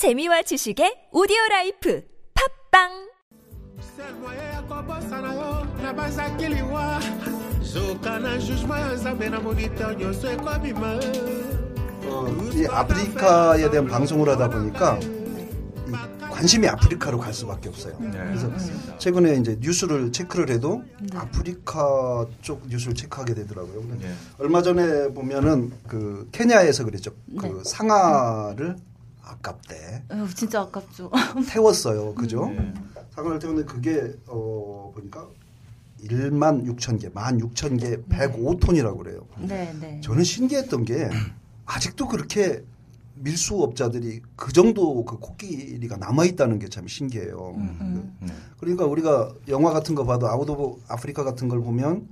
재미와 지식의 오디오 life 팟빵 어, 이 아프리카에 대한 방송을 하다 보니까 이 관심이 아프리카로 갈 수밖에 없어요. 그래서 최근에 이제 뉴스를 체크를 해도 아프리카 쪽 뉴스를 체크하게 되더라고요. 근데 얼마 전에 보면은 그 케냐에서 그랬죠. 그 상아를 아깝대 아유, 진짜 아깝죠. 태웠어요. 그죠? 상아를 태웠는데 그게 어 보니까 1만 6천 개, 1만 6천 개, 105톤이라고 그래요. 네, 네. 저는 신기했던 게 아직도 그렇게 밀수업자들이 그 정도 그 코끼리가 남아 있다는 게 참 신기해요. 그러니까 우리가 영화 같은 거 봐도 Out of Africa 같은 걸 보면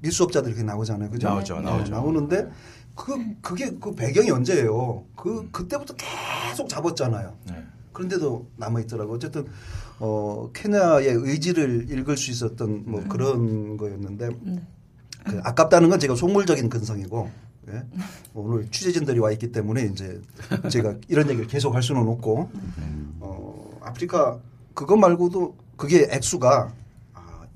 밀수업자들이 이렇게 나오잖아요. 그죠? 나오죠, 네, 나오죠. 나오는데 그 그게 그 배경이 언제예요? 그 그때부터 계속 잡았잖아요. 네. 그런데도 남아 있더라고. 어쨌든 어 케냐의 의지를 읽을 수 있었던 뭐 그런 거였는데 그 아깝다는 건 제가 속물적인 근성이고 예? 뭐 오늘 취재진들이 와 있기 때문에 이제 제가 이런 얘기를 계속 할 수는 없고 어 아프리카 그것 말고도 그게 액수가 아,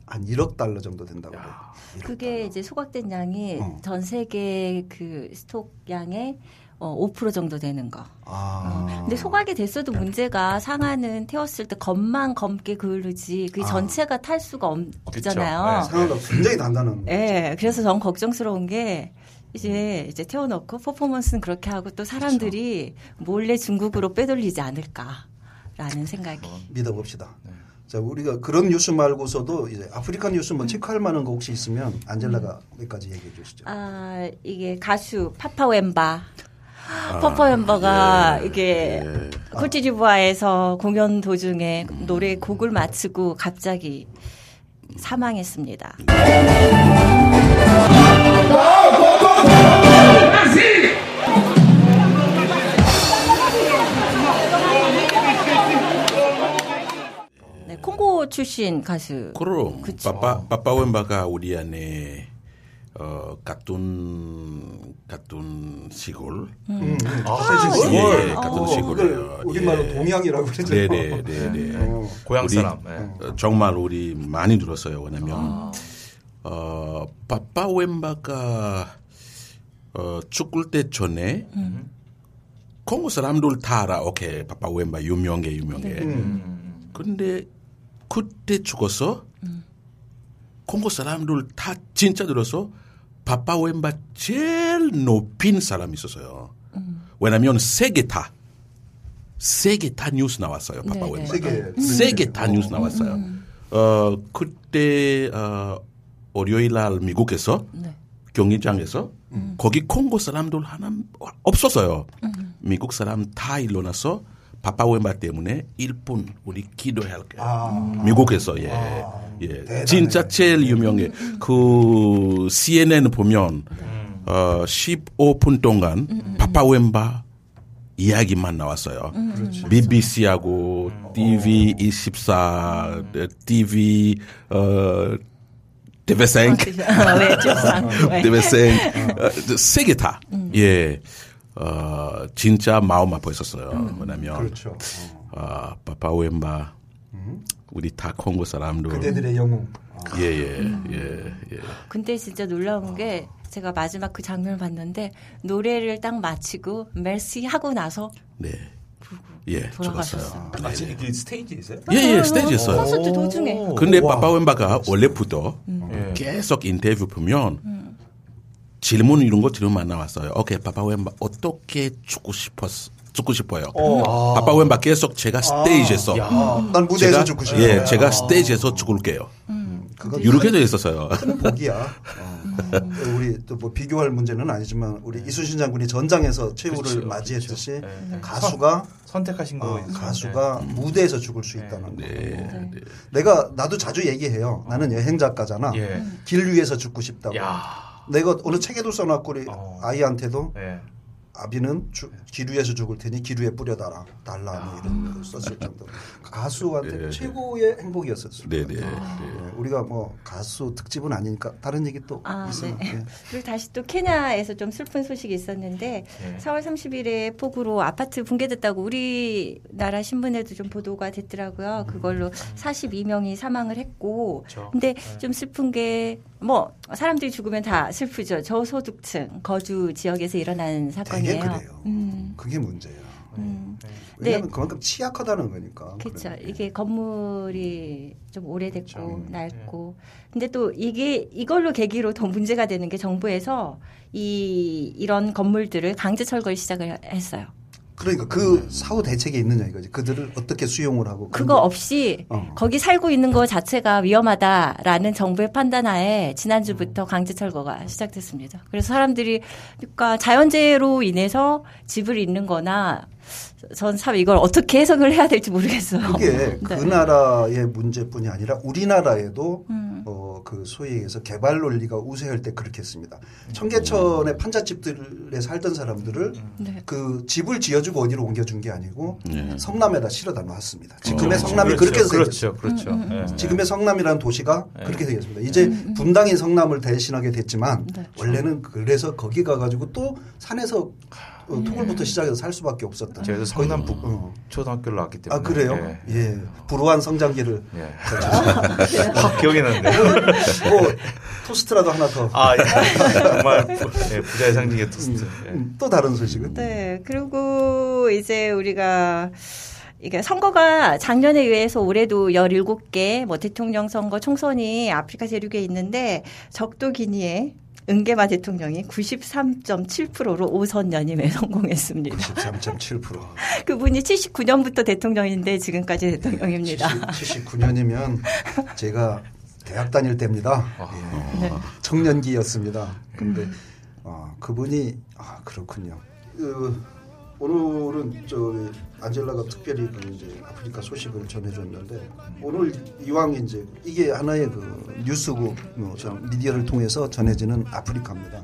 한 1억 달러 정도 된다고 그래요. 1억 그게 달러. 이제 소각된 양이 어. 전 세계 그 스톡 양의 어, 5% 정도 되는 거. 아. 근데 소각이 됐어도 문제가 상하는 태웠을 때 겉만 검게 그르지 그 아. 전체가 탈 수가 없 잖아요. 그쵸. 상황가 굉장히 단단한. 예, 그래서 전 걱정스러운 게 이제 이제 태워놓고 퍼포먼스는 그렇게 하고 또 사람들이 몰래 중국으로 빼돌리지 않을까라는 생각이. 믿어봅시다. 자, 우리가 그런 뉴스 말고서도 이제 아프리카 뉴스 뭐 체크할 만한 거 혹시 있으면 안젤라가 몇 가지 얘기해 주시죠. 아 이게 가수 파파 웸바. 파파 웸바가 이게 코트디부아에서 공연 도중에 노래 곡을 마치고 갑자기 사망했습니다. 네, 출신 가수. 그럼 그쵸. 빠빠 빠빠 웬바가 우리 안에 어 같은 같은 시골 음, 아, 예, 예, 어, 같은 그걸 시골이에요. 우리말로 예. 동양이라고 그러죠. 네 네 네네. 어. 고향 우리, 사람. 네. 어, 정말 우리 많이 들었어요. 왜냐면 어 빠빠 웬바가 어 죽을 때 전에 콩고 사람들 다 알아. 오케이 빠빠웬바 유명해 유명해. 음. 근데 그때 죽어서 콩고 사람들 다 진짜 들어서 바빠 웬바 제일 높인 사람이 있었어요. 왜냐면 세계 다 세계 다 뉴스 나왔어요. 바빠 웬바. 세계 세계 다 뉴스 나왔어요. 어 그때 어 월요일 날 미국에서 네. 경기장에서 거기 콩고 사람들 하나 없었어요. 미국 사람 다 일어나서 바빠웬바 때문에 1분 우리 기도할게요. 아. 미국에서 예. 예. 대단해. 진짜 제일 유명해. 그 CNN 보면 어 15분 동안 바빠웬바 이야기만 나왔어요. BBC하고 TV 24, TV 어 TV5, 네, 주상. 네. TV5 세개 다. 예. 어 진짜 마음 아파했었어요. 뭐냐면 그렇죠. 아, 파파웬바 우리 다 콩고 사람들 그대들의 영웅. 예예 예, 예. 근데 진짜 놀라운 게 제가 마지막 그 장면을 봤는데 노래를 딱 마치고 멜시 하고 나서 네. 예, 돌아가셨어요. 아, 지- 그 스테이지 있어요? 예, 예, 스테이지에서요. 콘서트 도중에. 근데 파파웬바가 원래부터 예. 계속 인터뷰 보면 질문 이런 거 들으면 안 나왔어요. 오케이, 파파웬바 어떻게 죽고 싶었, 죽고 싶어요. 파파웬바 계속 제가 스테이지에서 아, 난 무대에서 제가, 죽고 싶어. 예, 제가 스테이지에서 죽을게요. 그건 이렇게 돼 있었어요. 큰 복이야. 어. 우리 또 뭐 비교할 문제는 아니지만 우리 이순신 장군이 전장에서 최후를 그렇죠, 맞이했듯이 네. 가수가 선택하신 어, 거죠. 가수가 무대에서 죽을 수 있다는 거. 네. 내가 나도 자주 얘기해요. 나는 여행 작가잖아. 예. 길 위에서 죽고 싶다고. 야. 내가 어느 책에도 써놨고 우리 어. 아이한테도 예. 아비는 주- 기류에서 죽을 테니 기류에 뿌려달라 달라 뭐 이런 걸 썼을 정도로 가수한테 네. 최고의 행복이었었어요. 네네. 네. 예, 우리가 뭐 가수 특집은 아니니까 다른 얘기 또 아, 있어요. 네. 예. 그리고 다시 또 케냐에서 좀 슬픈 소식이 있었는데 4월 30일에 폭우로 아파트 붕괴됐다고 우리나라 신문에도 좀 보도가 됐더라고요. 그걸로 42명이 사망을 했고 그렇죠. 근데 좀 슬픈 게 뭐 사람들이 죽으면 다 슬프죠. 저소득층 거주 지역에서 일어난 사건이 에요. 그래요. 음. 그게 문제야. 음. 왜냐하면 그만큼 취약하다는 거니까. 그렇죠. 이게 건물이 좀 오래됐고 그렇죠. 낡고. 근데 또 이게 이걸로 계기로 더 문제가 되는 게 정부에서 이 이런 건물들을 강제 철거를 시작을 했어요. 그러니까 그 사후 대책이 있느냐 이거지. 그들을 어떻게 수용을 하고 그거 게- 없이 어. 거기 살고 있는 거 자체가 위험하다라는 정부의 판단하에 지난주부터 강제 철거가 시작됐습니다. 그래서 사람들이 그러니까 자연재해로 인해서 집을 잃는 거나 전 참 이걸 어떻게 해석을 해야 될지 모르겠어요. 그게 그 네. 나라의 문제뿐이 아니라 우리나라에도 음. 어, 그 소위 얘기해서 개발 논리가 우세할 때 그렇게 했습니다. 청계천의 판잣집들에 살던 사람들을 네. 그 집을 지어주고 어디로 옮겨준 게 아니고 네. 성남에다 실어다 놨습니다. 지금의 어, 성남이 그렇죠. 그렇게. 그렇죠. 그렇죠. 음, 예. 지금의 성남이라는 도시가 네. 그렇게 되겠습니다. 이제 분당인 성남을 대신하게 됐지만 네. 원래는 그래서 거기 가가지고 또 산에서 어, 토굴부터 시작해서 살 수밖에 없었다. 제가 성남 북 어. 초등학교를 나왔기 때문에 아 그래요? 예. 불우한 성장기를 예. 예. 확 기억이 나는데. 뭐 토스트라도 하나 더. 아, 예. 정말 부, 예, 부자의 상징의 토스트. 예. 음, 또 다른 소식은? 네. 그리고 이제 우리가 이게 선거가 작년에 의해서 올해도 17개 뭐 대통령 선거 총선이 아프리카 대륙에 있는데 적도 기니에 은게마 대통령이 93.7%로 5선 연임에 성공했습니다. 13.7%. 그분이 79년부터 대통령인데 지금까지 대통령입니다. 79년이면 제가 대학 다닐 때입니다. 예. 네. 청년기였습니다. 근데 어, 그분이 아 그렇군요. 그, 오늘은 저 안젤라가 특별히 그 이제 아프리카 소식을 전해줬는데 오늘 이왕 이제 이게 하나의 그 뉴스고 뭐 미디어를 통해서 전해지는 아프리카입니다.